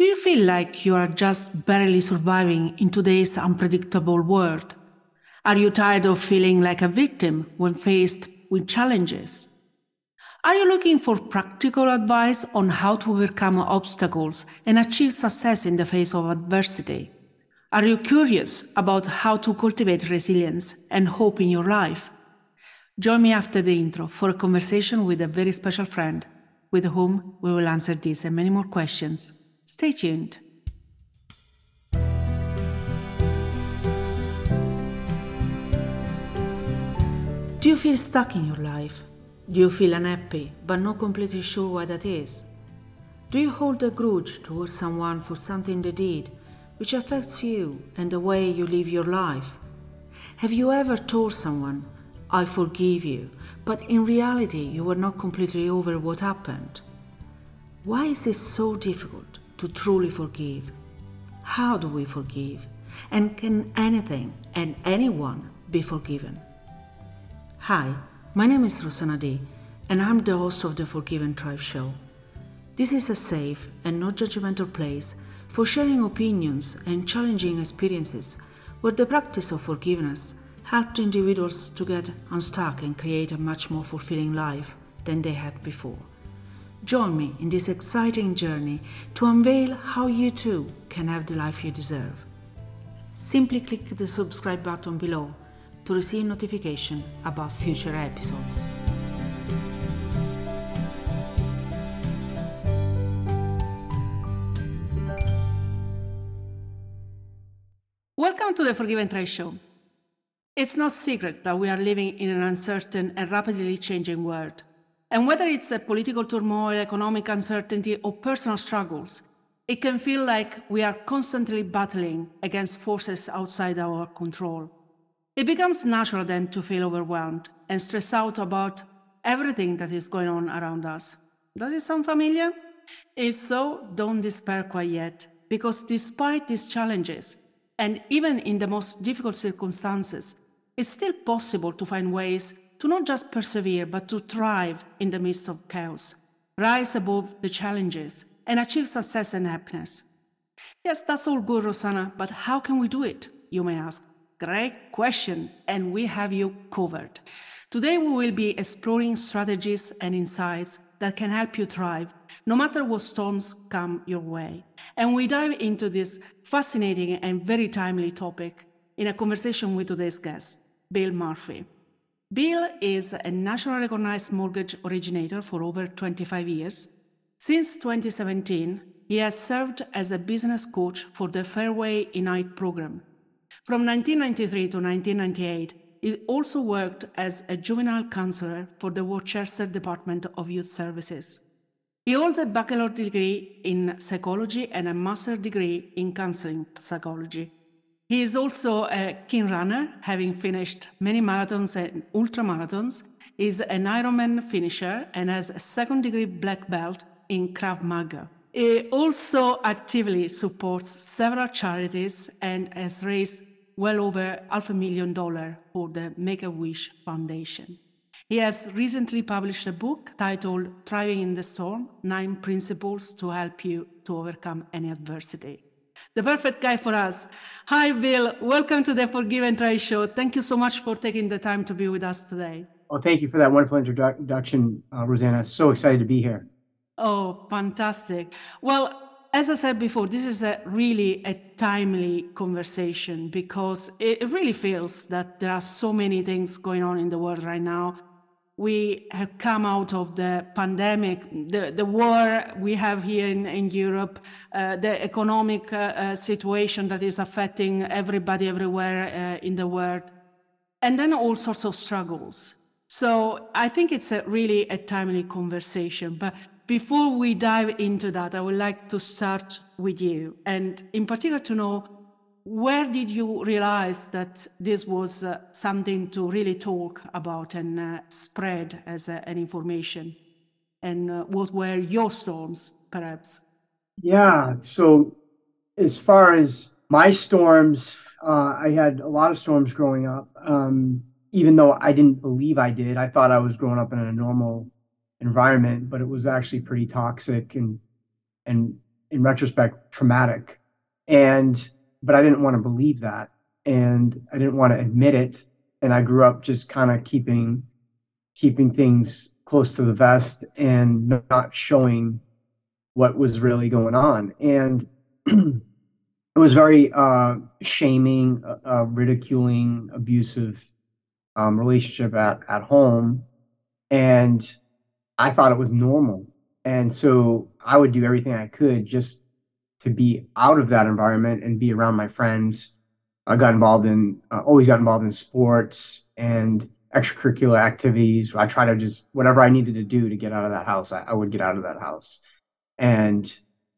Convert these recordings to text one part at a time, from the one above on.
Do you feel like you are just barely surviving in today's unpredictable world? Are you tired of feeling like a victim when faced with challenges? Are you looking for practical advice on how to overcome obstacles and achieve success in the face of adversity? Are you curious about how to cultivate resilience and hope in your life? Join me after the intro for a conversation with a very special friend with whom we will answer these and many more questions. Stay tuned. Do you feel stuck in your life? Do you feel unhappy but not completely sure why that is? Do you hold a grudge towards someone for something they did which affects you and the way you live your life? Have you ever told someone, I forgive you, but in reality you were not completely over what happened? Why is this so difficult to truly forgive? How do we forgive? And can anything and anyone be forgiven? Hi, my name is Rossana D, and I'm the host of the Forgive and Thrive Show. This is a safe and not judgmental place for sharing opinions and challenging experiences where the practice of forgiveness helped individuals to get unstuck and create a much more fulfilling life than they had before. Join me in this exciting journey to unveil how you too can have the life you deserve. Simply click the subscribe button below to receive notification about future episodes. Welcome to the Forgive and Thrive Show. It's no secret that we are living in an uncertain and rapidly changing world. And whether it's a political turmoil, economic uncertainty, or personal struggles, it can feel like we are constantly battling against forces outside our control. It becomes natural then to feel overwhelmed and stressed out about everything that is going on around us. Does it sound familiar? If so, don't despair quite yet, because despite these challenges, and even in the most difficult circumstances, it's still possible to find ways to not just persevere, but to thrive in the midst of chaos, rise above the challenges, and achieve success and happiness. Yes, that's all good, Rossana, but how can we do it? You may ask. Great question, and we have you covered. Today, we will be exploring strategies and insights that can help you thrive no matter what storms come your way. And we dive into this fascinating and very timely topic in a conversation with today's guest, Bill Murphy. Bill is a nationally recognized mortgage originator for over 25 years. Since 2017, he has served as a business coach for the Fairway Ignite program, from 1993 to 1998, he also worked as a juvenile counselor for the Worcester Department of Youth Services. He holds a bachelor's degree in psychology and a master's degree in counseling psychology. He is also a keen runner, having finished many marathons and ultramarathons. He is an Ironman finisher and has a second degree black belt in Krav Maga. He also actively supports several charities and has raised well over half a million dollars for the Make a Wish Foundation. He has recently published a book titled Thriving in the Storm Nine Principles to Help You to Overcome Any Adversity. The perfect guy for us. Hi, Bill. Welcome to the Forgive and Thrive Show. Thank you so much for taking the time to be with us today. Well, thank you for that wonderful introduction, uh, Rosanna. So excited to be here. Oh, fantastic. Well, as I said before, this is a really a timely conversation because it really feels that there are so many things going on in the world right now. We have come out of the pandemic, the, the war we have here in, in Europe, uh, the economic uh, uh, situation that is affecting everybody everywhere uh, in the world, and then all sorts of struggles. So I think it's a really a timely conversation. But before we dive into that, I would like to start with you, and in particular to know where did you realize that this was uh, something to really talk about and uh, spread as uh, an information, and uh, what were your storms, perhaps? Yeah. So, as far as my storms, uh, I had a lot of storms growing up. Um, even though I didn't believe I did, I thought I was growing up in a normal environment, but it was actually pretty toxic and and in retrospect traumatic and but i didn't want to believe that and i didn't want to admit it and i grew up just kind of keeping keeping things close to the vest and not showing what was really going on. And it was very uh, shaming uh, uh, ridiculing abusive um, relationship at, at home and i thought it was normal. And so I would do everything I could just to be out of that environment and be around my friends. I got involved in, uh, always got involved in sports and extracurricular activities. I try to just whatever I needed to do to get out of that house, I, I would get out of that house and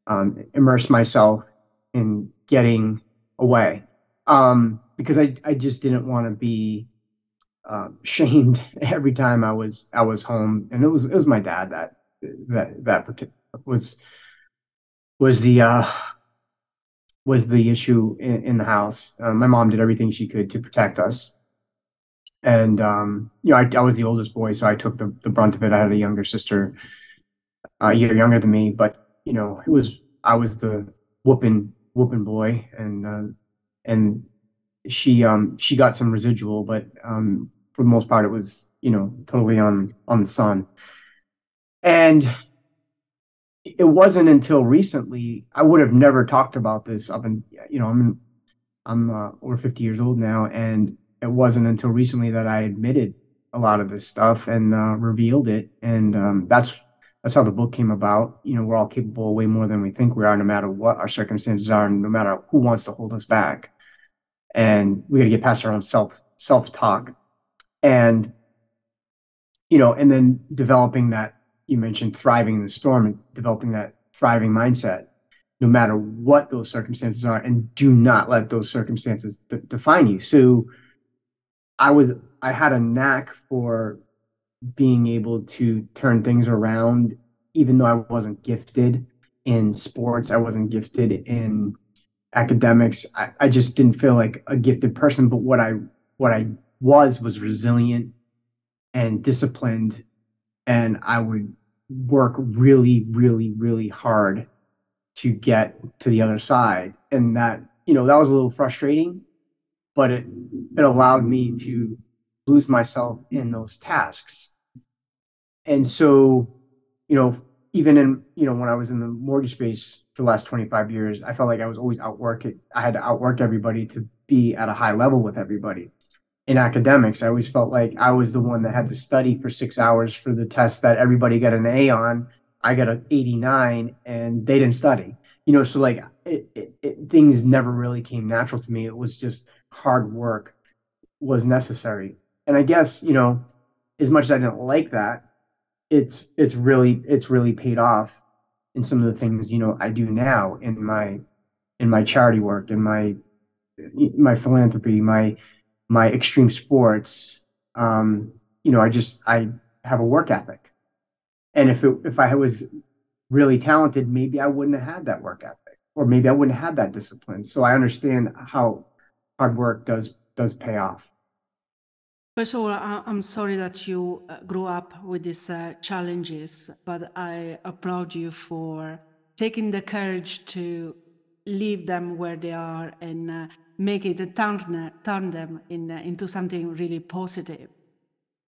um, immerse myself in getting away um, because I, I just didn't want to be uh, shamed every time I was I was home, and it was it was my dad that that that was was the uh, was the issue in, in the house. Uh, my mom did everything she could to protect us, and um, you know I, I was the oldest boy, so I took the, the brunt of it. I had a younger sister, a year younger than me, but you know it was I was the whooping whooping boy, and uh, and she um she got some residual, but um for the most part it was you know totally on on the son. And it wasn't until recently I would have never talked about this up and you know I'm I'm uh, over 50 years old now and it wasn't until recently that I admitted a lot of this stuff and uh, revealed it. And um, that's that's how the book came about. You know we're all capable way more than we think we are no matter what our circumstances are no matter who wants to hold us back. And we got to get past our own self self talk and you know and then developing that you mentioned thriving in the storm and developing that thriving mindset. No matter what those circumstances are and do not let those circumstances define you. So i was i had a knack for being able to turn things around even though i wasn't gifted in sports i wasn't gifted in academics. I, I just didn't feel like a gifted person but what i what i was was resilient and disciplined and I would work really, really, really hard to get to the other side. And that, you know, that was a little frustrating, but it it allowed me to lose myself in those tasks. And so, you know, even in, you know, when I was in the mortgage space for the last 25 years, I felt like I was always outwork. I had to outwork everybody to be at a high level with everybody in academics. I always felt like I was the one that had to study for six hours for the test that everybody got an A on. I got an 89 and they didn't study. You know, so like it, it, it, things never really came natural to me. It was just hard work was necessary. And I guess, you know, as much as I didn't like that, it's it's really it's really paid off in some of the things, you know, I do now in my in my charity work, in my my philanthropy, my my extreme sports, um, you know, I just I have a work ethic, and if it, if I was really talented, maybe I wouldn't have had that work ethic, or maybe I wouldn't have that discipline. So I understand how hard work does does pay off. First of all, I'm sorry that you uh, grew up with these uh, challenges, but I applaud you for taking the courage to leave them where they are and uh, make it turn, them in, uh, into something really positive.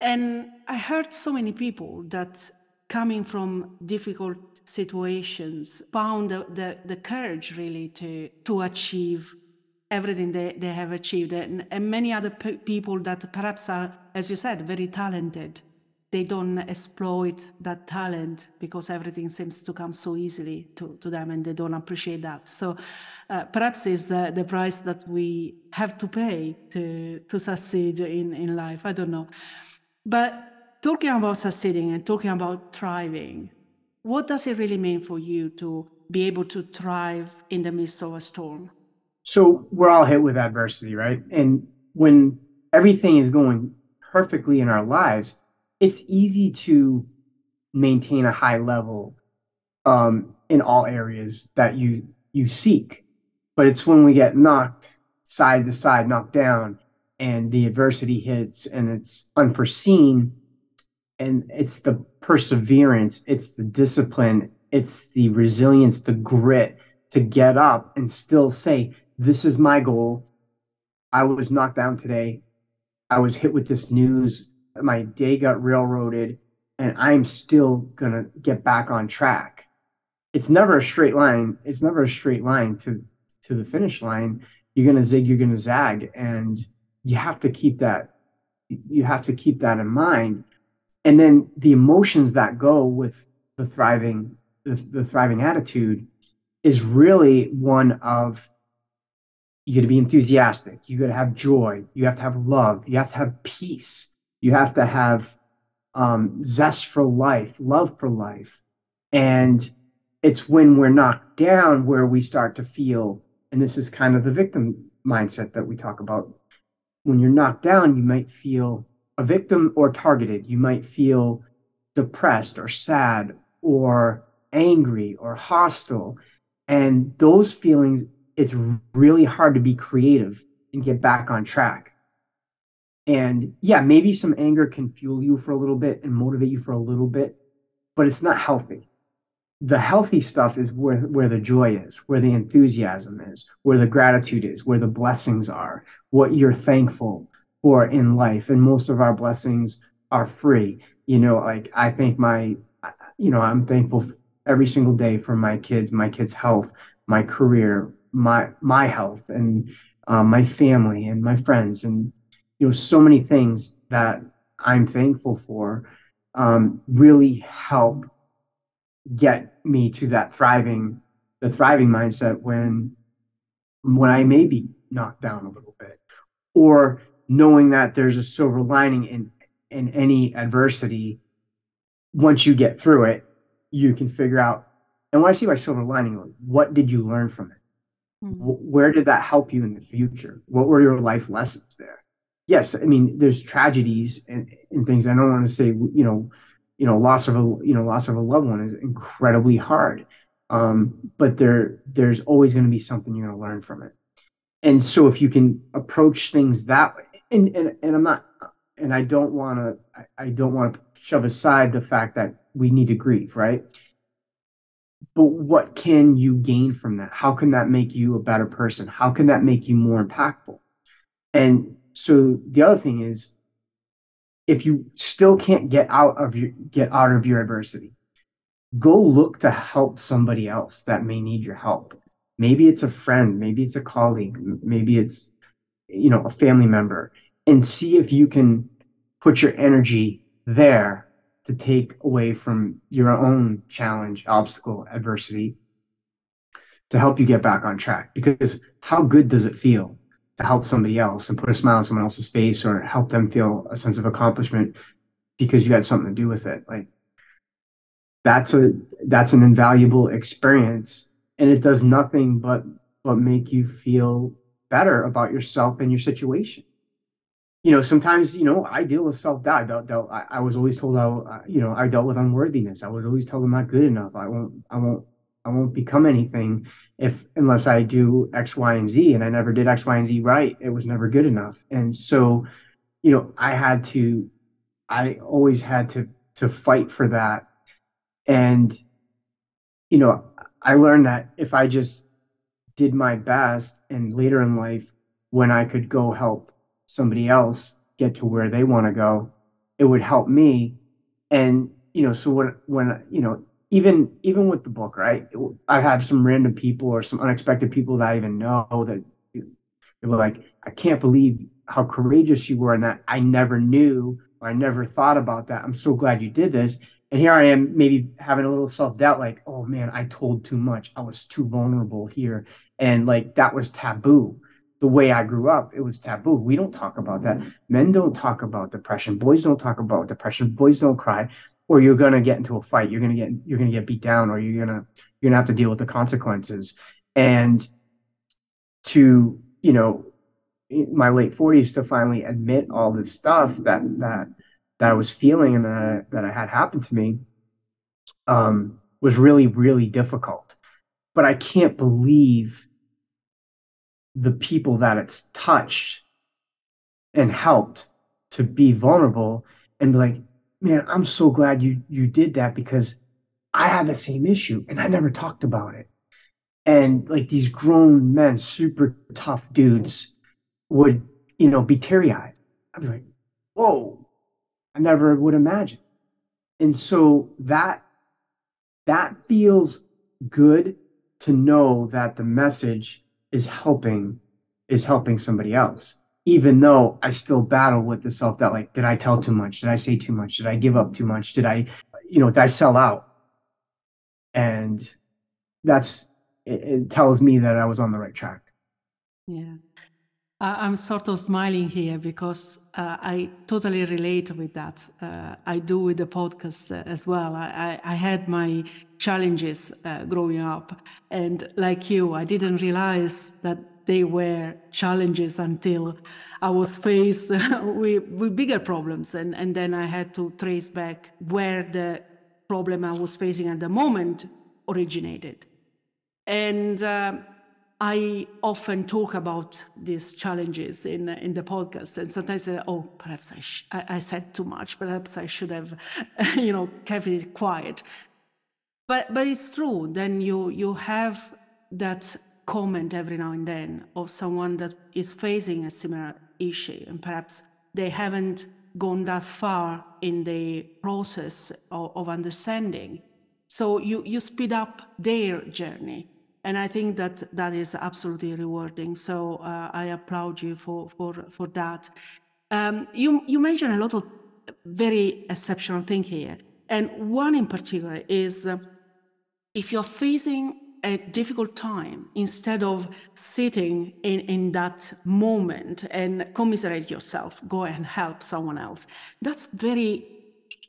And I heard so many people that coming from difficult situations found the, the, the courage really to, to achieve everything they, they have achieved. And, and many other pe- people that perhaps are, as you said, very talented they don't exploit that talent because everything seems to come so easily to, to them and they don't appreciate that. So uh, perhaps it's uh, the price that we have to pay to, to succeed in, in life. I don't know. But talking about succeeding and talking about thriving, what does it really mean for you to be able to thrive in the midst of a storm? So we're all hit with adversity, right? And when everything is going perfectly in our lives, it's easy to maintain a high level um, in all areas that you you seek, but it's when we get knocked side to side, knocked down, and the adversity hits, and it's unforeseen, and it's the perseverance, it's the discipline, it's the resilience, the grit to get up and still say, This is my goal. I was knocked down today. I was hit with this news. My day got railroaded, and I'm still going to get back on track. It's never a straight line. It's never a straight line to, to the finish line. You're going to zig, you're going to zag. And you have to keep that you have to keep that in mind and then the emotions that go with the thriving the, the thriving attitude is really one of you got to be enthusiastic you got to have joy you have to have love you have to have peace you have to have um, zest for life love for life and it's when we're knocked down where we start to feel and this is kind of the victim mindset that we talk about when you're knocked down, you might feel a victim or targeted. You might feel depressed or sad or angry or hostile. And those feelings, it's really hard to be creative and get back on track. And yeah, maybe some anger can fuel you for a little bit and motivate you for a little bit, but it's not healthy the healthy stuff is where where the joy is, where the enthusiasm is, where the gratitude is, where the blessings are, what you're thankful for in life. And most of our blessings are free. You know, like I think my, you know, I'm thankful every single day for my kids, my kids' health, my career, my my health, and um, my family and my friends, and you know, so many things that I'm thankful for um, really help get me to that thriving the thriving mindset when when I may be knocked down a little bit or knowing that there's a silver lining in in any adversity. Once you get through it you can figure out and when I see my silver lining what did you learn from it? Mm-hmm. where did that help you in the future? What were your life lessons there yes i mean there's tragedies and, and things i don't want to say you know you know loss of a you know loss of a loved one is incredibly hard um, but there there's always going to be something you're going to learn from it. And so if you can approach things that way and and, and i'm not and i don't want to I, I don't want to shove aside the fact that we need to grieve right? But what can you gain from that? How can that make you a better person? How can that make you more impactful? And so the other thing is if you still can't get out of your get out of your adversity go look to help somebody else that may need your help. Maybe it's a friend maybe it's a colleague maybe it's you know a family member and see if you can put your energy there to take away from your own challenge obstacle adversity to help you get back on track. Because how good does it feel to help somebody else and put a smile on someone else's face or help them feel a sense of accomplishment because you had something to do with it. Like that's a that's an invaluable experience and it does nothing but but make you feel better about yourself and your situation. You know sometimes you know i deal with self-doubt. I, dealt, dealt, I, I was always told I, uh, you know i dealt with unworthiness. I was always told i'm not good enough. I won't i won't I won't become anything if unless I do X, Y, and Z. And I never did X, Y, and Z right. It was never good enough. And so, you know, I had to, I always had to to fight for that. And, you know, I learned that if I just did my best and later in life, when I could go help somebody else get to where they want to go, it would help me. And, you know, so when when you know, even even with the book, right? I have some random people or some unexpected people that I even know that they were like, I can't believe how courageous you were, and that I never knew or I never thought about that. I'm so glad you did this. And here I am, maybe having a little self doubt, like, oh man, I told too much. I was too vulnerable here, and like that was taboo. The way I grew up, it was taboo. We don't talk about that. Men don't talk about depression. Boys don't talk about depression. Boys don't cry or you're going to get into a fight you're going to get you're going to get beat down or you're going to you're going to have to deal with the consequences. And to you know my late 40s to finally admit all this stuff that that that I was feeling and that I, that I had happened to me um, was really really difficult. But I can't believe the people that it's touched and helped to be vulnerable and be like man, I'm so glad you you did that because I had the same issue and I never talked about it. and like these grown men, super tough dudes, would you know be teary eyed. I'd be like, whoa, I never would imagine. And so that that feels good to know that the message is helping is helping somebody else even though i still battle with the self doubt like did i tell too much? Did i say too much? Did i give up too much? Did i you know did i sell out? And that's it, it tells me that i was on the right track. Yeah. I'm sort of smiling here because uh, I totally relate with that. Uh, I do with the podcast uh, as well. I, I, I had my challenges uh, growing up, and like you, I didn't realize that they were challenges until I was faced with, with bigger problems, and, and then I had to trace back where the problem I was facing at the moment originated. And um, I often talk about these challenges in in the podcast, and sometimes I say, "Oh, perhaps I, sh- I, I said too much. Perhaps I should have, you know, kept it quiet." But but it's true. Then you you have that comment every now and then of someone that is facing a similar issue, and perhaps they haven't gone that far in the process of, of understanding. So you you speed up their journey and I think that that is absolutely rewarding. So uh, I applaud you for for for that. Um, you you mentioned a lot of very exceptional things here, and one in particular is uh, if you're facing a difficult time, instead of sitting in, in that moment and commiserate yourself, go and help someone else. That's very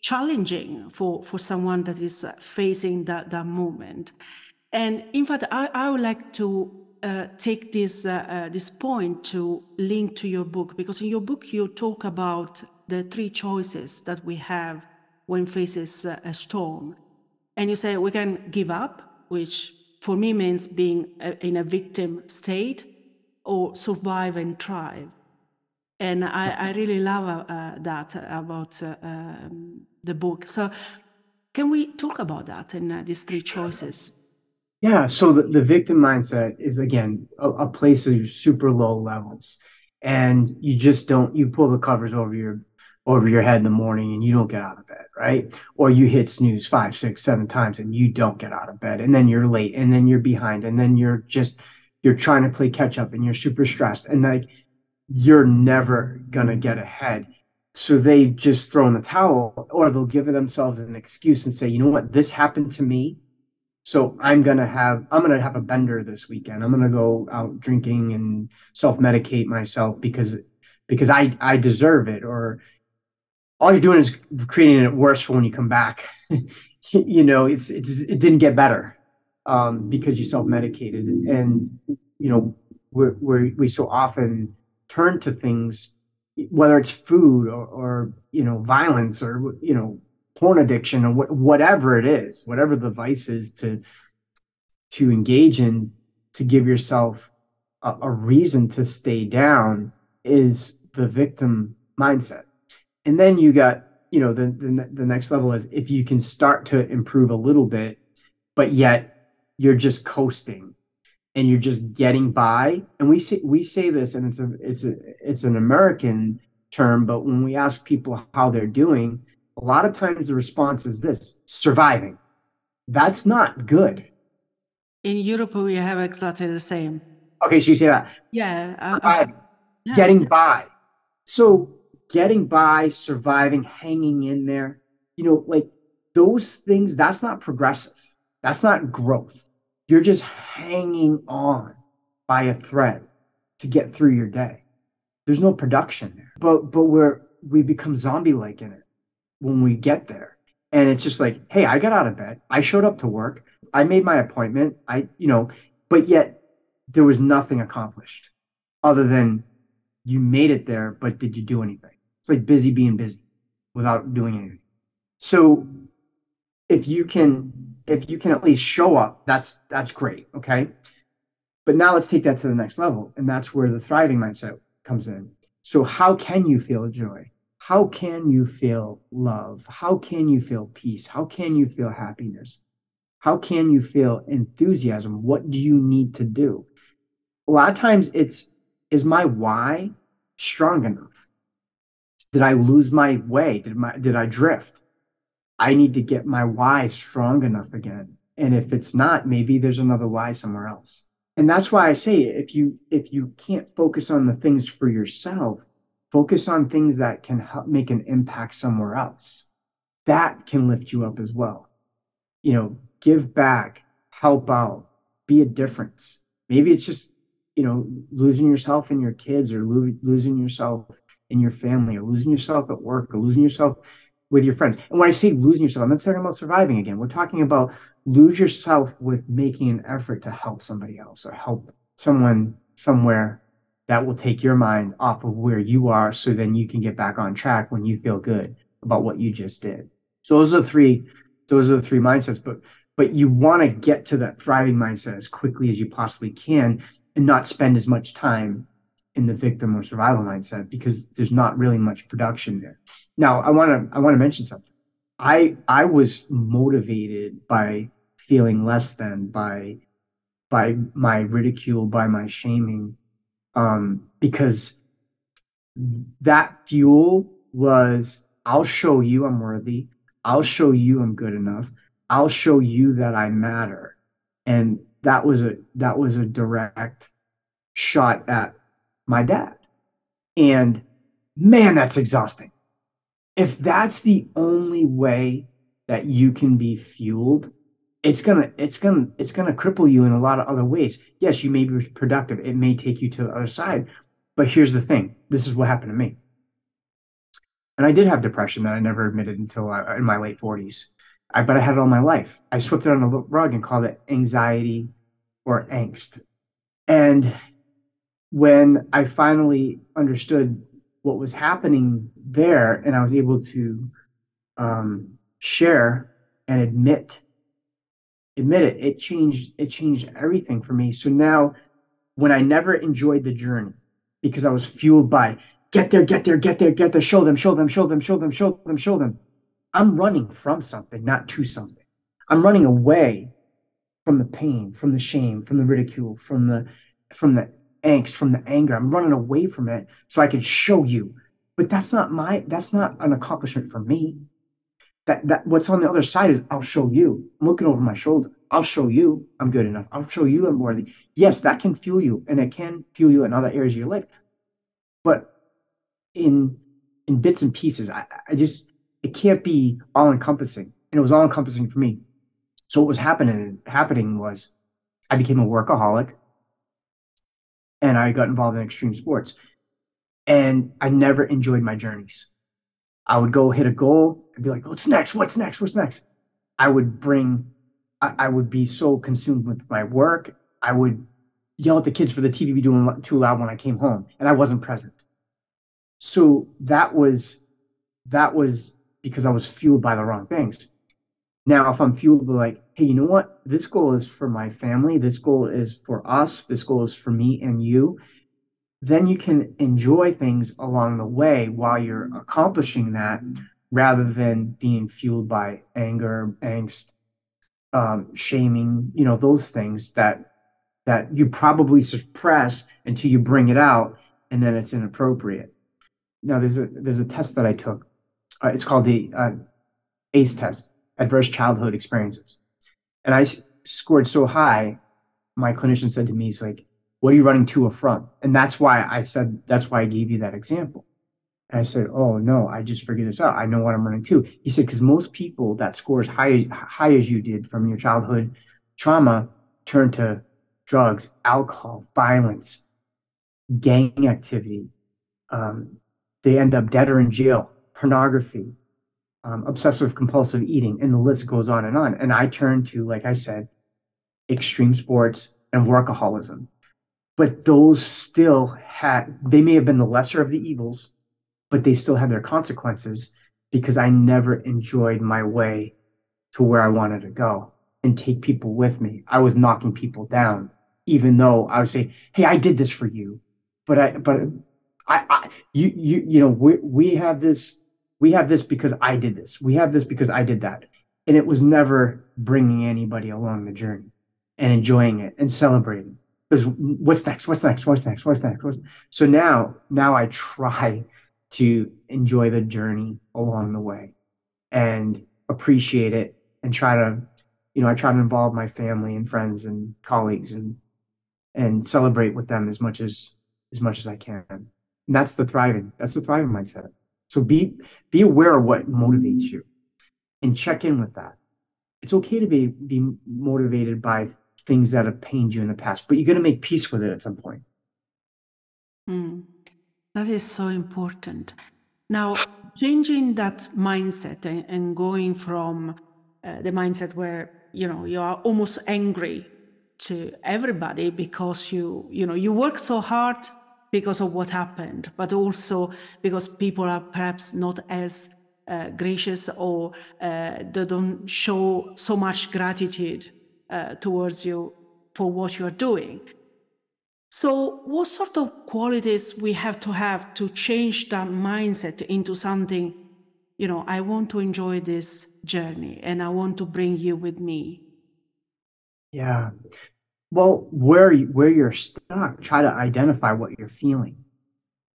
challenging for, for someone that is facing that, that moment. And in fact, I, I would like to uh, take this, uh, uh, this point to link to your book, because in your book, you talk about the three choices that we have when faces a storm. And you say we can give up, which for me means being a, in a victim state, or survive and thrive. And I, I really love uh, that about uh, um, the book. So, can we talk about that and uh, these three choices? Yeah, so the, the victim mindset is again a, a place of super low levels. And you just don't you pull the covers over your over your head in the morning and you don't get out of bed, right? Or you hit snooze five, six, seven times and you don't get out of bed. And then you're late and then you're behind and then you're just you're trying to play catch up and you're super stressed and like you're never gonna get ahead. So they just throw in the towel or they'll give themselves an excuse and say, you know what, this happened to me so i'm gonna have i'm gonna have a bender this weekend i'm gonna go out drinking and self-medicate myself because because i i deserve it or all you're doing is creating it worse for when you come back you know it's, it's it didn't get better um, because you self-medicated and you know we're, we're, we so often turn to things whether it's food or, or you know violence or you know porn addiction or wh- whatever it is, whatever the vice is to to engage in to give yourself a, a reason to stay down is the victim mindset. And then you got, you know, the, the the next level is if you can start to improve a little bit, but yet you're just coasting and you're just getting by. And we say we say this, and it's a it's a it's an American term, but when we ask people how they're doing, a lot of times the response is this surviving. That's not good. In Europe, we have exactly the same. Okay, so you say that. Yeah. Uh, yeah. Getting by. So getting by, surviving, hanging in there, you know, like those things, that's not progressive. That's not growth. You're just hanging on by a thread to get through your day. There's no production there. But but we're we become zombie like in it when we get there. And it's just like, hey, I got out of bed. I showed up to work. I made my appointment. I, you know, but yet there was nothing accomplished other than you made it there, but did you do anything? It's like busy being busy without doing anything. So if you can if you can at least show up, that's that's great. Okay. But now let's take that to the next level. And that's where the thriving mindset comes in. So how can you feel joy? how can you feel love? How can you feel peace? How can you feel happiness? How can you feel enthusiasm? What do you need to do? A lot of times it's, is my why strong enough? Did I lose my way? Did my, did I drift? I need to get my why strong enough again. And if it's not, maybe there's another why somewhere else. And that's why I say if you if you can't focus on the things for yourself, focus on things that can help make an impact somewhere else. That can lift you up as well. You know, give back, help out, be a difference. Maybe it's just, you know, losing yourself in your kids or lo- losing yourself in your family or losing yourself at work or losing yourself with your friends. And when I say losing yourself, I'm not talking about surviving again. We're talking about lose yourself with making an effort to help somebody else or help someone somewhere that will take your mind off of where you are so then you can get back on track when you feel good about what you just did. So those are the three those are the three mindsets but but you want to get to that thriving mindset as quickly as you possibly can and not spend as much time in the victim or survival mindset because there's not really much production there. Now, I want to I want to mention something. I I was motivated by feeling less than by by my ridicule, by my shaming, um, because that fuel was I'll show you I'm worthy. I'll show you I'm good enough. I'll show you that I matter. And that was a that was a direct shot at my dad. And man, that's exhausting. If that's the only way that you can be fueled, it's gonna it's gonna it's gonna cripple you in a lot of other ways. Yes, you may be productive. It may take you to the other side. But here's the thing. This is what happened to me. And I did have depression that I never admitted until I, in my late 40s. I, but I had it all my life. I swept it on the rug and called it anxiety or angst. And when I finally understood what was happening there and I was able to um, share and admit admit it it changed it changed everything for me. So now when I never enjoyed the journey because I was fueled by get there get there get there get there show them show them show them show them show them show them I'm running from something not to something. I'm running away from the pain from the shame from the ridicule from the from the angst, from the anger. I'm running away from it so I can show you. But that's not my that's not an accomplishment for me. That that what's on the other side is I'll show you. I'm looking over my shoulder. I'll show you I'm good enough. I'll show you I'm worthy. Yes, that can fuel you and it can fuel you in other areas of your life. But in in bits and pieces, I, I just it can't be all encompassing. And it was all encompassing for me. So what was happening happening was I became a workaholic and I got involved in extreme sports. And I never enjoyed my journeys. I would go hit a goal and be like, what's next? What's next? What's next? I would bring, I, I would be so consumed with my work. I would yell at the kids for the TV doing too loud when I came home and I wasn't present. So that was, that was because I was fueled by the wrong things. Now, if I'm fueled by like, hey, you know what? This goal is for my family. This goal is for us. This goal is for me and you. Then you can enjoy things along the way while you're accomplishing that rather than being fueled by anger, angst, um, shaming, you know, those things that that you probably suppress until you bring it out and then it's inappropriate. Now there's a there's a test that I took. Uh, it's called the uh, ACE test adverse childhood experiences. And I scored so high, my clinician said to me, he's like, what are you running to or from? And that's why I said, that's why I gave you that example. And I said, oh no, I just figured this out. I know what I'm running to. He said, because most people that score as high, high as you did from your childhood trauma turn to drugs, alcohol, violence, gang activity. Um, they end up dead or in jail, pornography, um, obsessive compulsive eating, and the list goes on and on. And I turn to, like I said, extreme sports and workaholism. But those still had, they may have been the lesser of the evils, but they still had their consequences because I never enjoyed my way to where I wanted to go and take people with me. I was knocking people down, even though I would say, Hey, I did this for you. But I, but I, I you, you, you know, we, we have this we have this because I did this. We have this because I did that. and it was never bringing anybody along the journey and enjoying it and celebrating. Because what's next? What's next? What's next? What's next? What's... so now now i try to enjoy the journey along the way and appreciate it and try to you know i try to involve my family and friends and colleagues and and celebrate with them as much as as much as i can. And that's the thriving that's the thriving mindset so be be aware of what motivates you and check in with that. It's okay to be be motivated by things that have pained you in the past, but you're going to make peace with it at some point. Mm, that is so important. Now, changing that mindset and, and going from uh, the mindset where you know you are almost angry to everybody because you you know you work so hard because of what happened, but also because people are perhaps not as uh, gracious or uh, they don't show so much gratitude uh, towards you for what you're doing. So, what sort of qualities we have to have to change that mindset into something? You know, I want to enjoy this journey and I want to bring you with me. Yeah. Well, where where you're stuck, try to identify what you're feeling.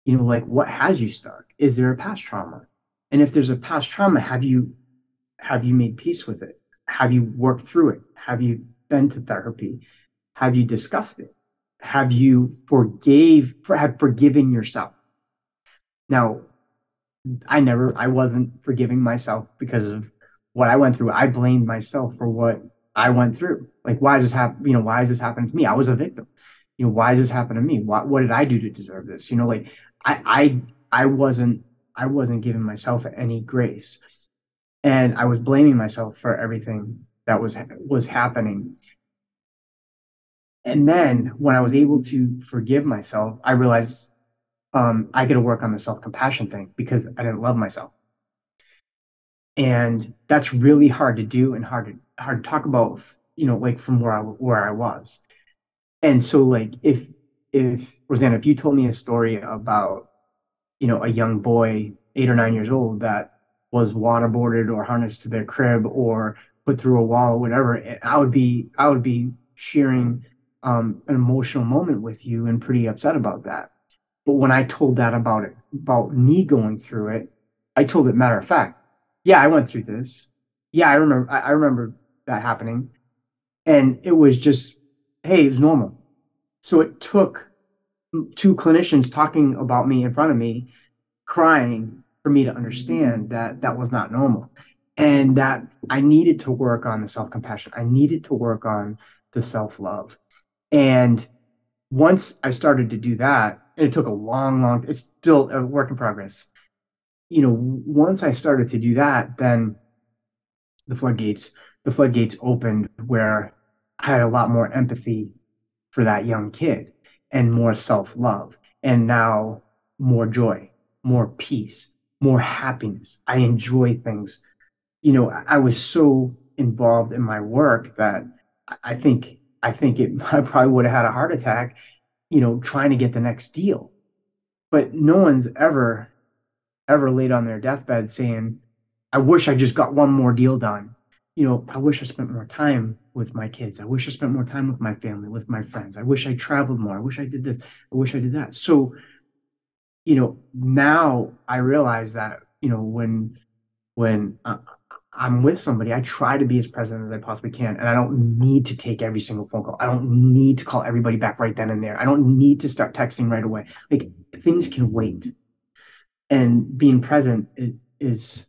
You know, like what has you stuck? Is there a past trauma? And if there's a past trauma, have you have you made peace with it? Have you worked through it? Have you been to therapy? Have you discussed it? Have you forgave have forgiven yourself? Now, I never I wasn't forgiving myself because of what I went through. I blamed myself for what I went through. Like, why is this happen? You know, why is this happening to me? I was a victim. You know, why is this happening to me? What what did I do to deserve this? You know, like I I I wasn't I wasn't giving myself any grace. And I was blaming myself for everything that was was happening. And then when I was able to forgive myself, I realized um, I got to work on the self compassion thing because I didn't love myself. And that's really hard to do and hard to hard to talk about, you know, like from where I where I was. And so, like, if if Rosanna, if you told me a story about you know, a young boy, eight or nine years old, that was waterboarded or harnessed to their crib or put through a wall or whatever, I would be I would be sharing um, an emotional moment with you and pretty upset about that. But when I told that about it, about me going through it, I told it matter of fact. Yeah, I went through this. Yeah, I remember. I, I remember that happening, and it was just, hey, it was normal. So it took two clinicians talking about me in front of me, crying for me to understand that that was not normal and that I needed to work on the self compassion. I needed to work on the self love. And once I started to do that, and it took a long, long, it's still a work in progress. You know, once I started to do that, then the floodgates, the floodgates opened where I had a lot more empathy for that young kid and more self love, and now more joy, more peace, more happiness. I enjoy things. You know, I was so involved in my work that I think I think it I probably would have had a heart attack, you know, trying to get the next deal. But no one's ever ever laid on their deathbed saying, I wish I just got one more deal done. You know, I wish I spent more time with my kids. I wish I spent more time with my family, with my friends. I wish I traveled more. I wish I did this. I wish I did that. So, you know, now I realize that, you know, when when uh, I'm with somebody, I try to be as present as I possibly can. And I don't need to take every single phone call. I don't need to call everybody back right then and there. I don't need to start texting right away. Like things can wait. And being present is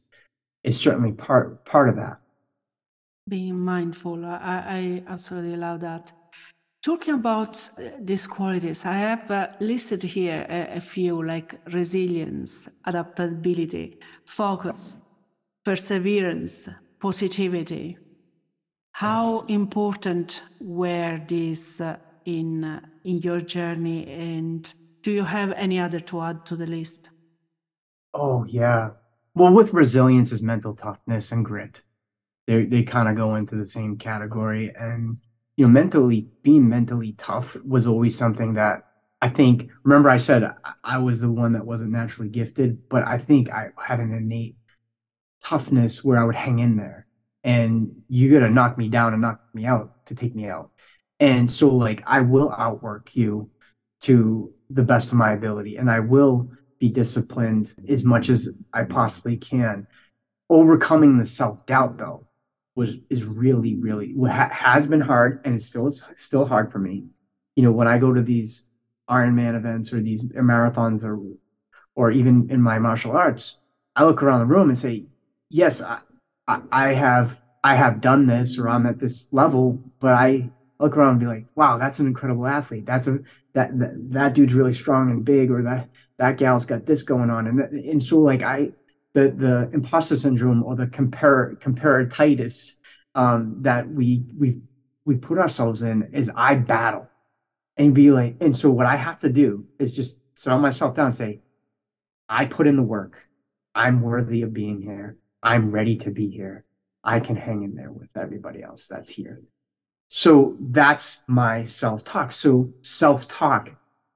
is certainly part part of that being mindful. I, I absolutely love that. Talking about uh, these qualities, I have uh, listed here a, a, few like resilience, adaptability, focus, perseverance, positivity. How yes. important were these uh, in uh, in your journey, and do you have any other to add to the list? Oh yeah. Well, with resilience is mental toughness and grit they they kind of go into the same category. And you know, mentally being mentally tough was always something that I think. Remember, I said I was the one that wasn't naturally gifted, but I think I had an innate toughness where I would hang in there. and you got to knock me down and knock me out to take me out. And so, like, I will outwork you to the best of my ability, and I will be disciplined as much as I possibly can. Overcoming the self doubt, though, was is really, really has been hard, and it's still it's still hard for me. You know, when I go to these Ironman events or these marathons, or or even in my martial arts, I look around the room and say, "Yes, I, I have I have done this or I'm at this level, but I look around and be like, wow, that's an incredible athlete. That's a that that, that dude's really strong and big, or that that gal's got this going on, and and so like I the the imposter syndrome or the compare comparatitis um, that we we we put ourselves in is I battle and be like, and so what I have to do is just settle myself down and say, I put in the work. I'm worthy of being here. I'm ready to be here. I can hang in there with everybody else that's here. So that's my self talk. So self talk,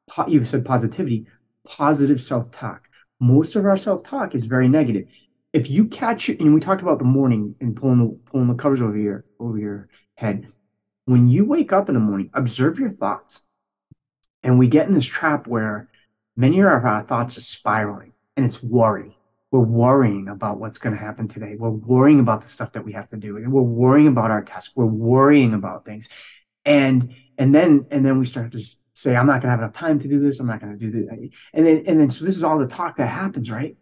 po- you said positivity, positive self talk. Most of our self talk is very negative. If you catch it, and we talked about the morning and pulling the pulling the covers over your over your head. When you wake up in the morning, observe your thoughts. And we get in this trap where many of our thoughts are spiraling, and it's worry we're worrying about what's going to happen today. We're worrying about the stuff that we have to do. We're worrying about our tasks. We're worrying about things. And and then and then we start to say, I'm not going to have enough time to do this. I'm not going to do this. And then and then so this is all the talk that happens, right?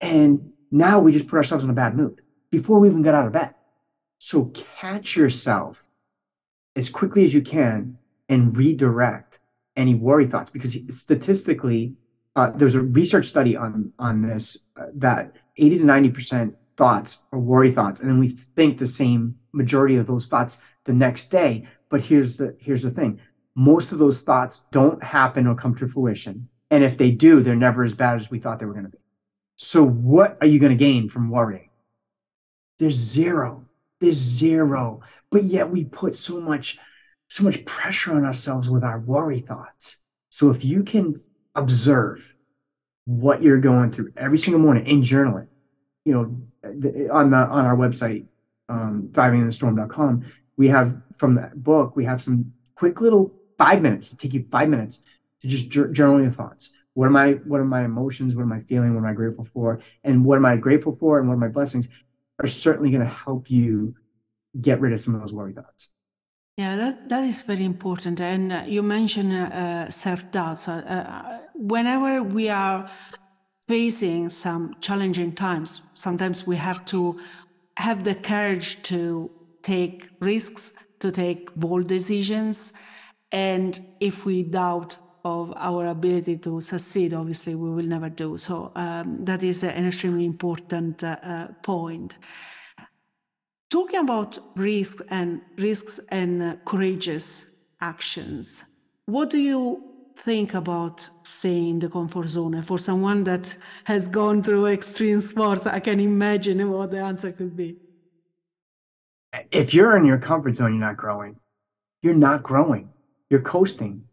And now we just put ourselves in a bad mood before we even get out of bed. So catch yourself as quickly as you can and redirect any worry thoughts because statistically uh, there's a research study on on this uh, that 80 to 90 percent thoughts are worry thoughts, and then we think the same majority of those thoughts the next day. But here's the here's the thing: most of those thoughts don't happen or come to fruition, and if they do, they're never as bad as we thought they were going to be. So what are you going to gain from worrying? There's zero. There's zero. But yet we put so much so much pressure on ourselves with our worry thoughts. So if you can observe what you're going through every single morning and journal it. You know, on the on our website, um, we have from that book, we have some quick little five minutes to take you five minutes to just journal your thoughts. What am I? What are my emotions? What am I feeling? What am I grateful for? And what am I grateful for? And what are my blessings? Are certainly going to help you get rid of some of those worry thoughts. Yeah, that, that is very important. And uh, you mentioned uh, self doubt. Uh, uh, whenever we are facing some challenging times, sometimes we have to have the courage to take risks, to take bold decisions. And if we doubt of our ability to succeed, obviously we will never do. So um, that is an extremely important uh, uh, point talking about risk and risks and uh, courageous actions, what do you think about staying in the comfort zone? For someone that has gone through extreme sports, I can imagine what the answer could be. If you're in your comfort zone, you're not growing. You're not growing. You're coasting.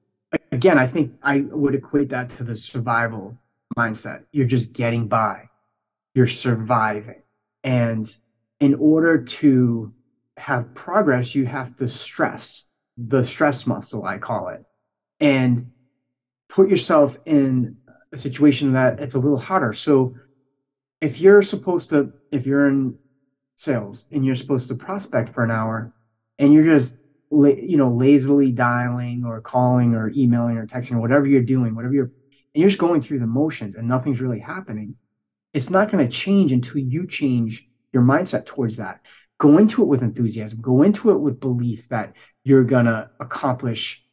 Again, I think I would equate that to the survival mindset. You're just getting by. You're surviving. And in order to have progress, you have to stress the stress muscle, I call it, and put yourself in a situation that it's a little harder. So if you're supposed to, if you're in sales and you're supposed to prospect for an hour and you're just you know lazily dialing or calling or emailing or texting or whatever you're doing whatever you're and you're just going through the motions and nothing's really happening it's not going to change until you change your mindset towards that. Go into it with enthusiasm. Go into it with belief that you're gonna accomplish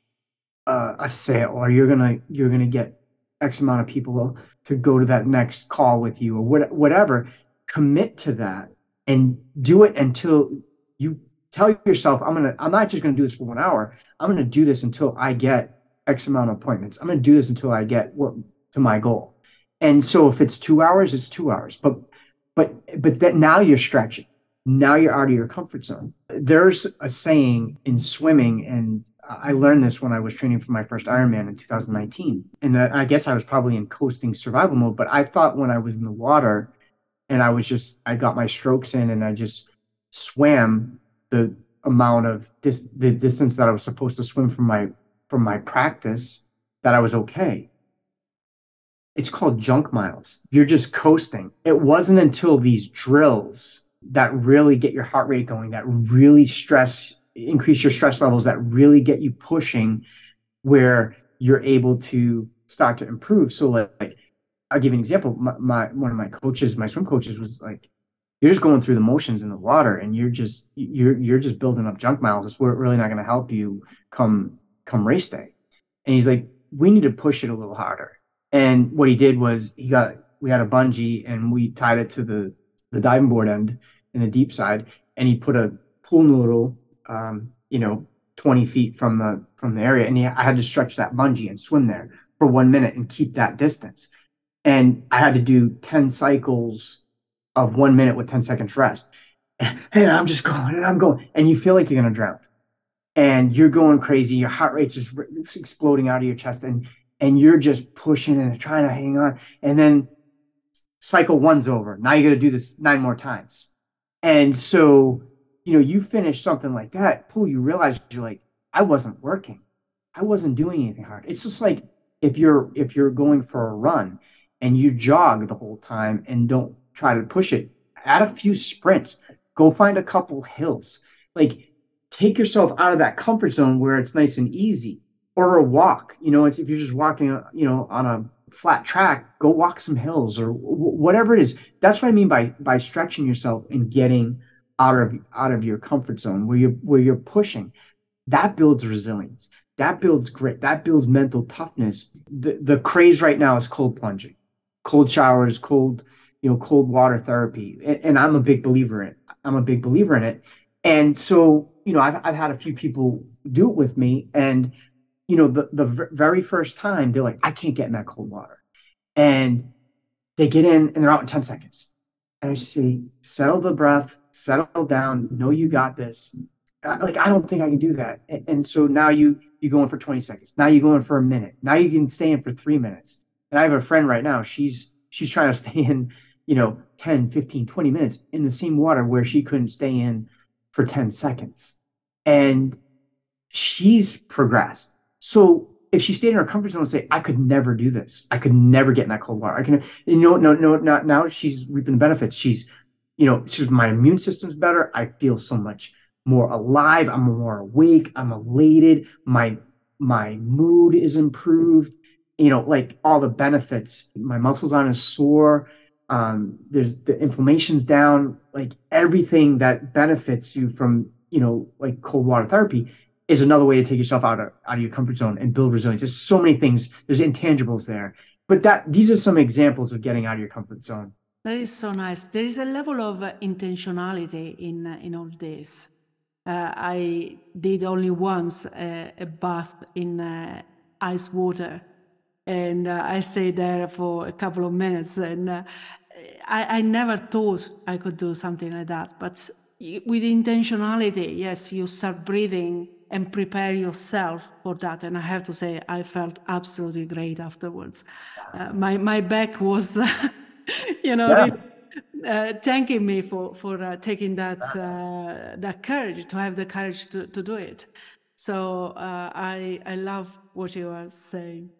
uh, a sale, or you're gonna you're gonna get X amount of people to go to that next call with you, or what, whatever. Commit to that and do it until you tell yourself, "I'm gonna. I'm not just gonna do this for one hour. I'm gonna do this until I get X amount of appointments. I'm gonna do this until I get what to my goal." And so if it's two hours, it's two hours. But but but that now you're stretching. Now you're out of your comfort zone. There's a saying in swimming, and I learned this when I was training for my first Ironman in 2019. And I guess I was probably in coasting survival mode, but I thought when I was in the water and I was just I got my strokes in and I just swam the amount of dis- the distance that I was supposed to swim from my from my practice that I was okay. It's called junk miles. You're just coasting. It wasn't until these drills that really get your heart rate going, that really stress, increase your stress levels, that really get you pushing where you're able to start to improve. So like, I'll give you an example. My, my one of my coaches, my swim coaches was like, you're just going through the motions in the water and you're just you're you're just building up junk miles. It's really not going to help you come come race day. And he's like, we need to push it a little harder. And what he did was he got we had a bungee and we tied it to the the diving board end in the deep side, and he put a pool noodle, um, you know, 20 feet from the from the area, and I had to stretch that bungee and swim there for one minute and keep that distance. And I had to do 10 cycles of one minute with 10 seconds rest. And I'm just going and I'm going, and you feel like you're gonna drown, and you're going crazy. Your heart rate's just exploding out of your chest, and and you're just pushing and trying to hang on. And then cycle one's over. Now you got to do this nine more times. And so, you know, you finish something like that, pool, you realize you're like, I wasn't working. I wasn't doing anything hard. It's just like if you're if you're going for a run and you jog the whole time and don't try to push it, add a few sprints, go find a couple hills. Like take yourself out of that comfort zone where it's nice and easy or a walk. You know, if you're just walking, you know, on a flat track, go walk some hills or whatever it is. That's what I mean by by stretching yourself and getting out of out of your comfort zone where you're where you're pushing. That builds resilience. That builds grit. That builds mental toughness. The the craze right now is cold plunging, cold showers, cold you know cold water therapy, and, and I'm a big believer in. I'm a big believer in it. And so you know I've I've had a few people do it with me, and you know, the, the very first time they're like, I can't get in that cold water. And they get in and they're out in 10 seconds. And I say, settle the breath, settle down, know you got this. Like, I don't think I can do that. And, and so now you, you go in for 20 seconds. Now you go in for a minute. Now you can stay in for three minutes. And I have a friend right now, she's, she's trying to stay in, you know, 10, 15, 20 minutes in the same water where she couldn't stay in for 10 seconds. And she's progressed so if she stayed in her comfort zone and say, I could never do this. I could never get in that cold water. I can, you know, no, no, not now she's reaping the benefits. She's, you know, she's my immune system's better. I feel so much more alive. I'm more awake. I'm elated. My, my mood is improved. You know, like all the benefits. My muscles aren't as sore. Um, there's the inflammation's down. Like everything that benefits you from, you know, like cold water therapy is another way to take yourself out of out of your comfort zone and build resilience. There's so many things. There's intangibles there, but that these are some examples of getting out of your comfort zone. That is so nice. There is a level of uh, intentionality in uh, in all this. Uh, I did only once uh, a bath in uh, ice water, and uh, I stayed there for a couple of minutes, and I, I never thought I could do something like that. But with intentionality, yes, you start breathing and prepare yourself for that. And I have to say, I felt absolutely great afterwards. My my back was, you know, yeah. uh, thanking me for for uh, taking that uh, that courage to have the courage to, to do it. So uh, I I love what you are saying.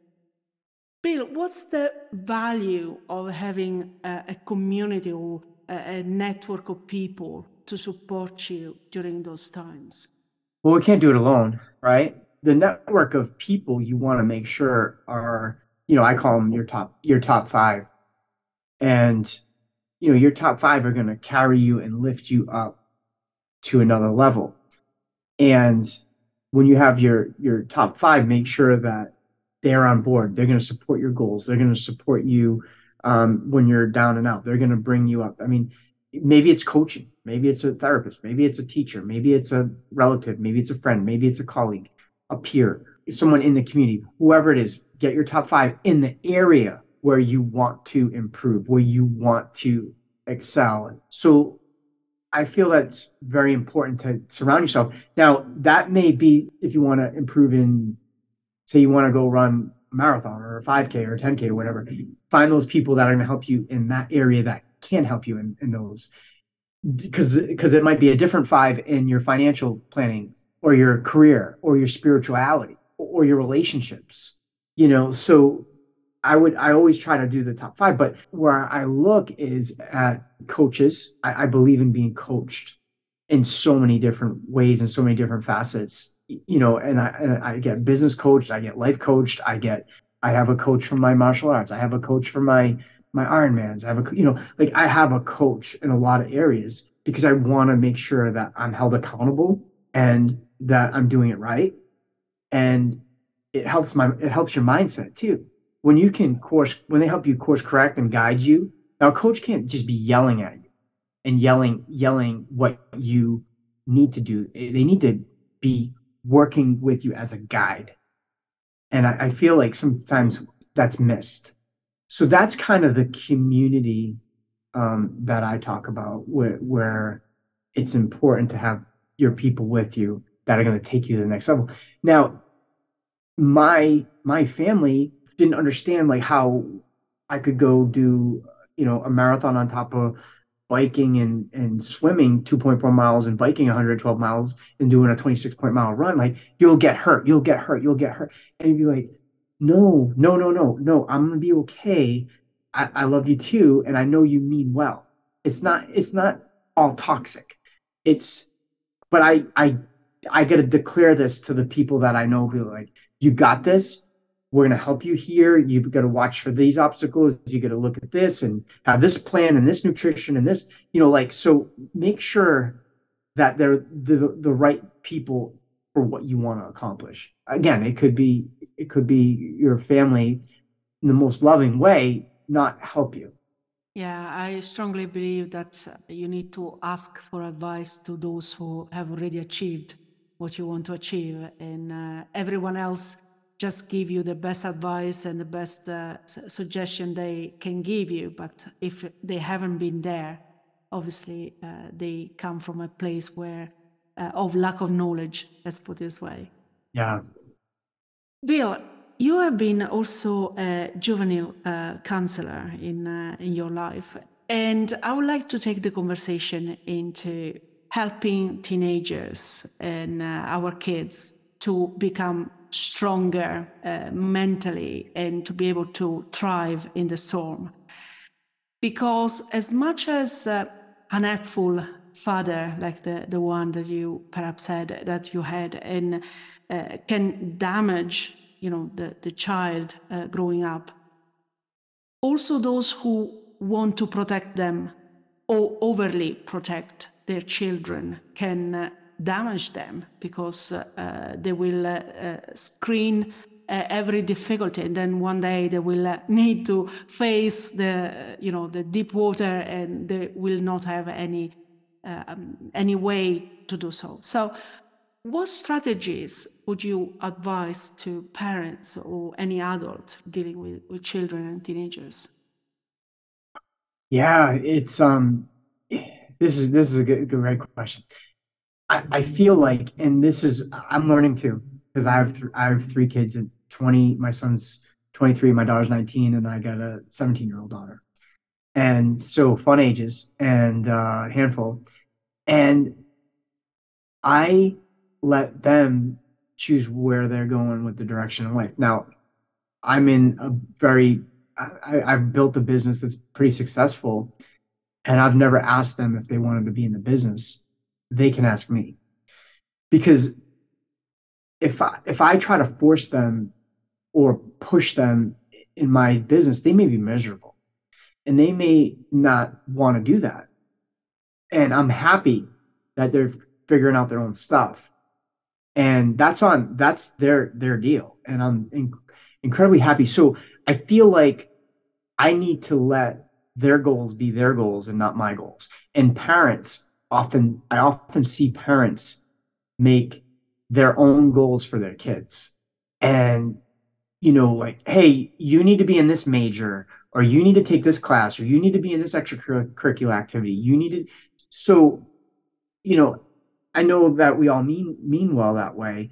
Bill, what's the value of having a, a community or a, a network of people to support you during those times? well, we can't do it alone, right? The network of people you want to make sure are, you know, I call them your top your top five, and you know your top five are going to carry you and lift you up to another level. And when you have your your top five, make sure that they're on board. They're going to support your goals. They're going to support you um, when you're down and out. They're going to bring you up. I mean, maybe it's coaching maybe it's a therapist maybe it's a teacher maybe it's a relative maybe it's a friend maybe it's a colleague a peer someone in the community whoever it is get your top five in the area where you want to improve where you want to excel. So i feel that's very important to surround yourself. Now that may be if you want to improve in say you want to go run a marathon or a 5k or a 10k or whatever find those people that are going to help you in that area that can help you in, in those. because because it might be a different five in your financial planning or your career or your spirituality or your relationships you know? So i would i always try to do the top five but where i look is at coaches i, I believe in being coached in so many different ways and so many different facets you know and i and i get business coached i get life coached i get i have a coach for my martial arts i have a coach for my my Ironmans. I have a, you know, like I have a coach in a lot of areas because I want to make sure that I'm held accountable and that I'm doing it right. And it helps my, it helps your mindset too. When you can course, when they help you course correct and guide you. Now, a coach can't just be yelling at you and yelling, yelling what you need to do. They need to be working with you as a guide. And I, I feel like sometimes that's missed so that's kind of the community um, that I talk about, where, where it's important to have your people with you that are going to take you to the next level. Now, my my family didn't understand like how I could go do you know a marathon on top of biking and and swimming 2.4 miles and biking 112 miles and doing a 26 point mile run like you'll get hurt you'll get hurt you'll get hurt and you'd be like no, no, no, no, no, I'm gonna be okay. I, I love you too, and I know you mean well. It's not it's not all toxic. It's but I I I gotta declare this to the people that I know who like, you got this. We're gonna help you here. You've got to watch for these obstacles. You got to look at this and have this plan and this nutrition and this, you know, like so make sure that they're the the right people for what you want to accomplish. Again, it could be it could be your family in the most loving way not help you. Yeah, I strongly believe that you need to ask for advice to those who have already achieved what you want to achieve, and uh, everyone else just give you the best advice and the best uh, suggestion they can give you. But if they haven't been there, obviously uh, they come from a place where uh, of lack of knowledge, let's put it this way. Yeah. Bill, you have been also a juvenile uh, counselor in, uh, in your life. And I would like to take the conversation into helping teenagers and uh, our kids to become stronger uh, mentally and to be able to thrive in the storm. Because as much as uh, an helpful father like the, the one that you perhaps had that you had and uh, can damage you know the, the child uh, growing up also those who want to protect them or overly protect their children can uh, damage them because uh, they will uh, uh, screen every difficulty and then one day they will need to face the you know the deep water and they will not have any um, any way to do so. So, what strategies would you advise to parents or any adult dealing with, with children and teenagers? Yeah, it's um, this is this is a good great question. I, I feel like, and this is I'm learning too because I have th- I have three kids at 20. My son's 23, my daughter's 19, and I got a 17 year old daughter. And so fun ages and uh, handful. And i let them choose where they're going with the direction of life. Now i'm in a very I, i've built a business that's pretty successful and i've never asked them if they wanted to be in the business they can ask me because if i if i try to force them or push them in my business they may be miserable and they may not want to do that. And I'm happy that they're figuring out their own stuff. And that's on that's their their deal. And I'm in, incredibly happy. So I feel like I need to let their goals be their goals and not my goals. And parents often I often see parents make their own goals for their kids. And you know, like, hey, you need to be in this major or you need to take this class or you need to be in this extracurricular activity you need to so you know i know that we all mean mean well that way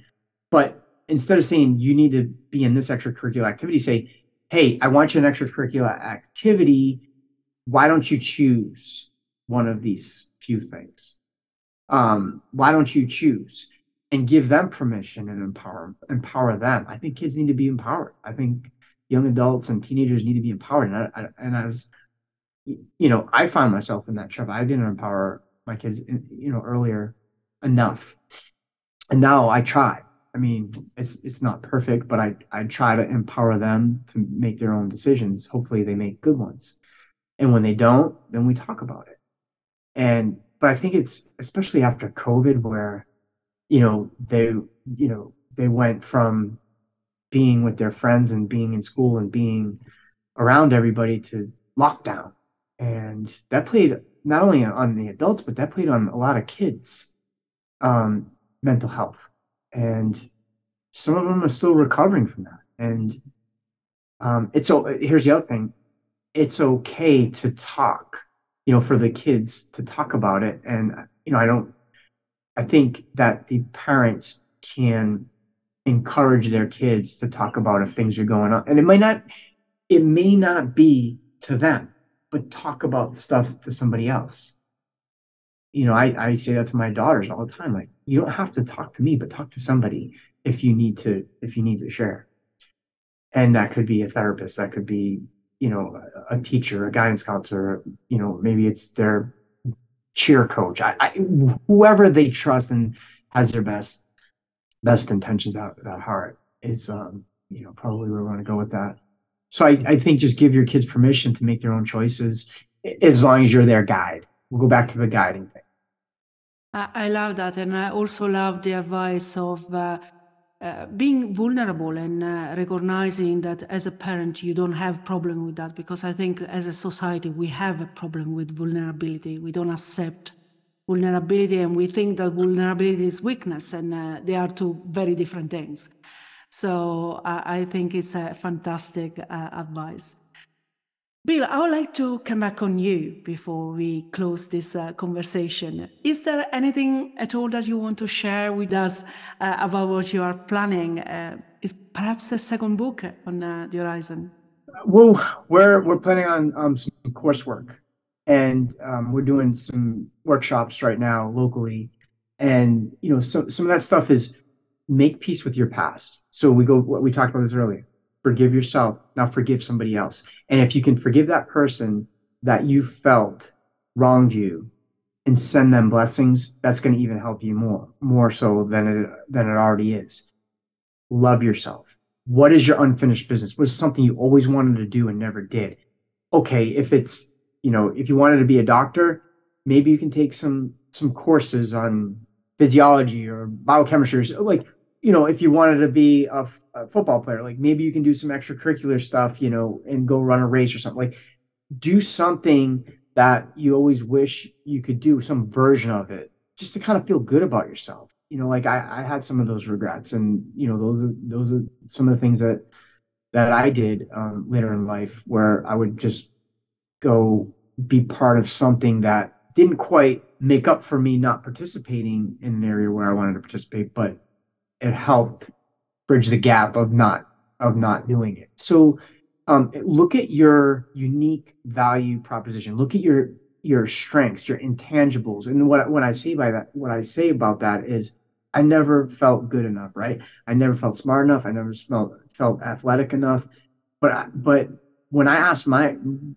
but instead of saying you need to be in this extracurricular activity say hey i want you in extracurricular activity why don't you choose one of these few things. Um, why don't you choose and give them permission and empower empower them? I think kids need to be empowered. I think young adults and teenagers need to be empowered. And, I, and as you know, I find myself in that trap. I didn't empower my kids, you know, earlier enough, and now I try. I mean, it's it's not perfect, but I I try to empower them to make their own decisions. Hopefully, they make good ones. And when they don't, then we talk about it. And but I think it's especially after COVID where, you know, they you know they went from being with their friends and being in school and being around everybody to lockdown, and that played not only on the adults but that played on a lot of kids' um, mental health, and some of them are still recovering from that. And um, it's so here's the other thing. It's okay to talk, you know, for the kids to talk about it. And, you know, I don't, I think that the parents can encourage their kids to talk about if things are going on. And it might not, it may not be to them, but talk about stuff to somebody else. You know, I, I say that to my daughters all the time. Like, you don't have to talk to me, but talk to somebody if you need to, if you need to share. And that could be a therapist, that could be you know a teacher a guidance counselor you know maybe it's their cheer coach. I, I, whoever they trust and has their best best intentions at, at heart is um you know probably where we want to go with that. So I, I think just give your kids permission to make their own choices as long as you're their guide. We'll go back to the guiding thing. I love that, and I also love the advice of uh, uh, being vulnerable and uh, recognizing that as a parent you don't have problem with that because i think as a society we have a problem with vulnerability. We don't accept vulnerability and we think that vulnerability is weakness and uh, they are two very different things. So i think it's a fantastic uh, advice Bill, I would like to come back on you before we close this uh, conversation. Is there anything at all that you want to share with us uh, about what you are planning? Uh, is perhaps a second book on uh, the horizon? Well, we're we're planning on um, some coursework, and um, we're doing some workshops right now locally, and you know, so some of that stuff is make peace with your past. So we go. We talked about this earlier forgive yourself now forgive somebody else. And if you can forgive that person that you felt wronged you and send them blessings that's going to even help you more more so than it than it already is. Love yourself. What is your unfinished business? What's something you always wanted to do and never did? Okay if it's you know if you wanted to be a doctor maybe you can take some some courses on physiology or biochemistry or like you know if you wanted to be a football player. Like maybe you can do some extracurricular stuff, you know, and go run a race or something. Like do something that you always wish you could do, some version of it, just to kind of feel good about yourself. You know, like I, I had some of those regrets, and you know, those are those are some of the things that that I did um, later in life, where I would just go be part of something that didn't quite make up for me not participating in an area where I wanted to participate, but it helped bridge the gap of not of not doing it. So um, look at your unique value proposition. Look at your your strengths, your intangibles. And what what I say by that, what I say about that is, I never felt good enough, right? I never felt smart enough. I never felt felt athletic enough. But I, but when I asked my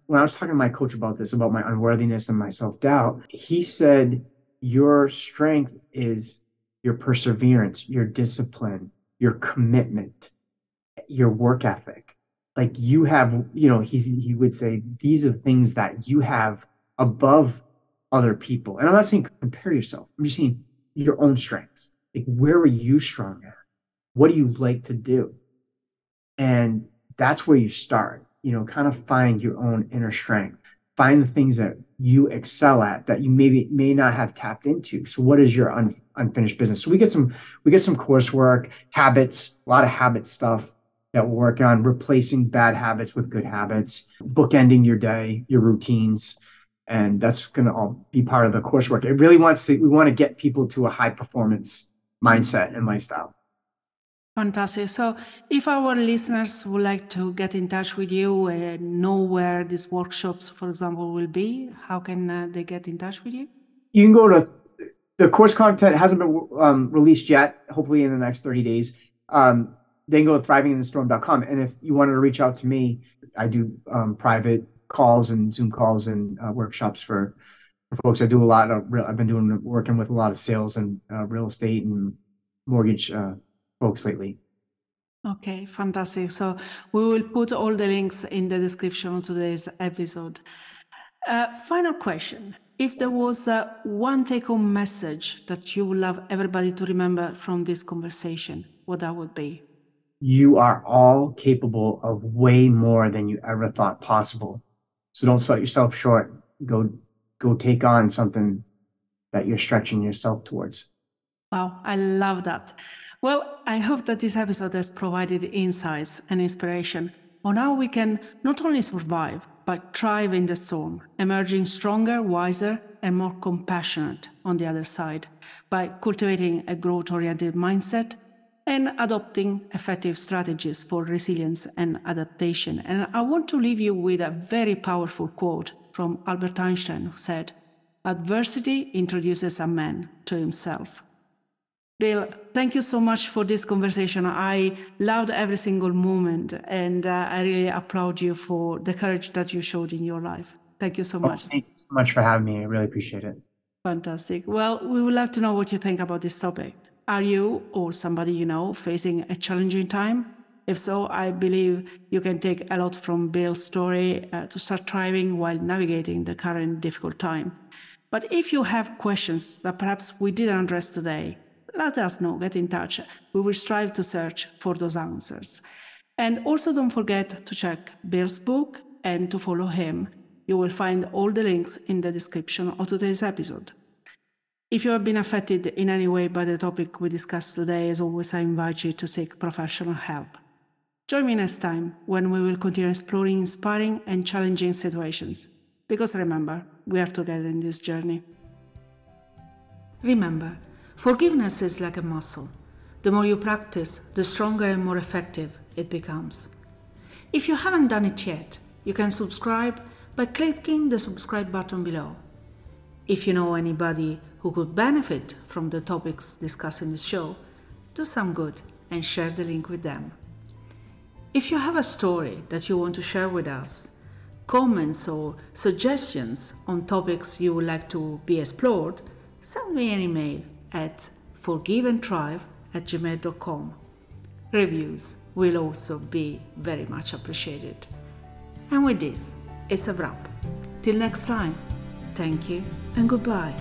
when I was talking to my coach about this, about my unworthiness and my self doubt, he said, your strength is your perseverance, your discipline, your commitment, your work ethic. Like you have, you know, he he would say these are the things that you have above other people. And I'm not saying compare yourself. I'm just saying your own strengths. Like where are you strong at? What do you like to do? And that's where you start. You know, kind of find your own inner strength. Find the things that you excel at that you maybe may not have tapped into. So what is your un, unfinished business? So we get some we get some coursework, habits, a lot of habit stuff that we're working on, replacing bad habits with good habits, bookending your day, your routines, and that's going to all be part of the coursework. It really wants to we want to get people to a high performance mindset and lifestyle. Fantastic. So, if our listeners would like to get in touch with you and know where these workshops, for example, will be, how can uh, they get in touch with you? you can go to the course content hasn't been um, released yet. Hopefully in the next 30 days. Um, then go to thrivinginthestorm.com. And if you wanted to reach out to me, I do um, private calls and Zoom calls and uh, workshops for, for folks. I do a lot of real, I've been doing working with a lot of sales and uh, real estate and mortgage uh, folks lately. Okay, fantastic. So we will put all the links in the description of today's episode. Uh, final question. If there was uh, one take home message that you would love everybody to remember from this conversation, what that would be? You are all capable of way more than you ever thought possible. So don't sell yourself short. Go go take on something that you're stretching yourself towards. Wow, I love that. Well, I hope that this episode has provided insights and inspiration on how we can not only survive, but thrive in the storm, emerging stronger, wiser, and more compassionate on the other side by cultivating a growth oriented mindset and adopting effective strategies for resilience and adaptation. And I want to leave you with a very powerful quote from Albert Einstein, who said, Adversity introduces a man to himself. Bill, thank you so much for this conversation. I loved every single moment, and uh, I really applaud you for the courage that you showed in your life. Thank you so oh, much. thank you so much for having me. I really appreciate it. Fantastic. Well, we would love to know what you think about this topic. Are you or somebody you know facing a challenging time? If so, I believe you can take a lot from Bill's story uh, to start thriving while navigating the current difficult time. But if you have questions that perhaps we didn't address today, let us know, get in touch. We will strive to search for those answers. And also don't forget to check Bill's book and to follow him. You will find all the links in the description of today's episode. If you have been affected in any way by the topic we discussed today, as always, I invite you to seek professional help. Join me next time when we will continue exploring inspiring and challenging situations. Because remember, we are together in this journey. Remember, Forgiveness is like a muscle. The more you practice, the stronger and more effective it becomes. If you haven't done it yet, you can subscribe by clicking the subscribe button below. If you know anybody who could benefit from the topics discussed in this show, do some good and share the link with them. If you have a story that you want to share with us, comments or suggestions on topics you would like to be explored, send me an email at forgiveandthrive at gmail.com. Reviews will also be very much appreciated. And with this, it's a wrap. Till next time, thank you and goodbye.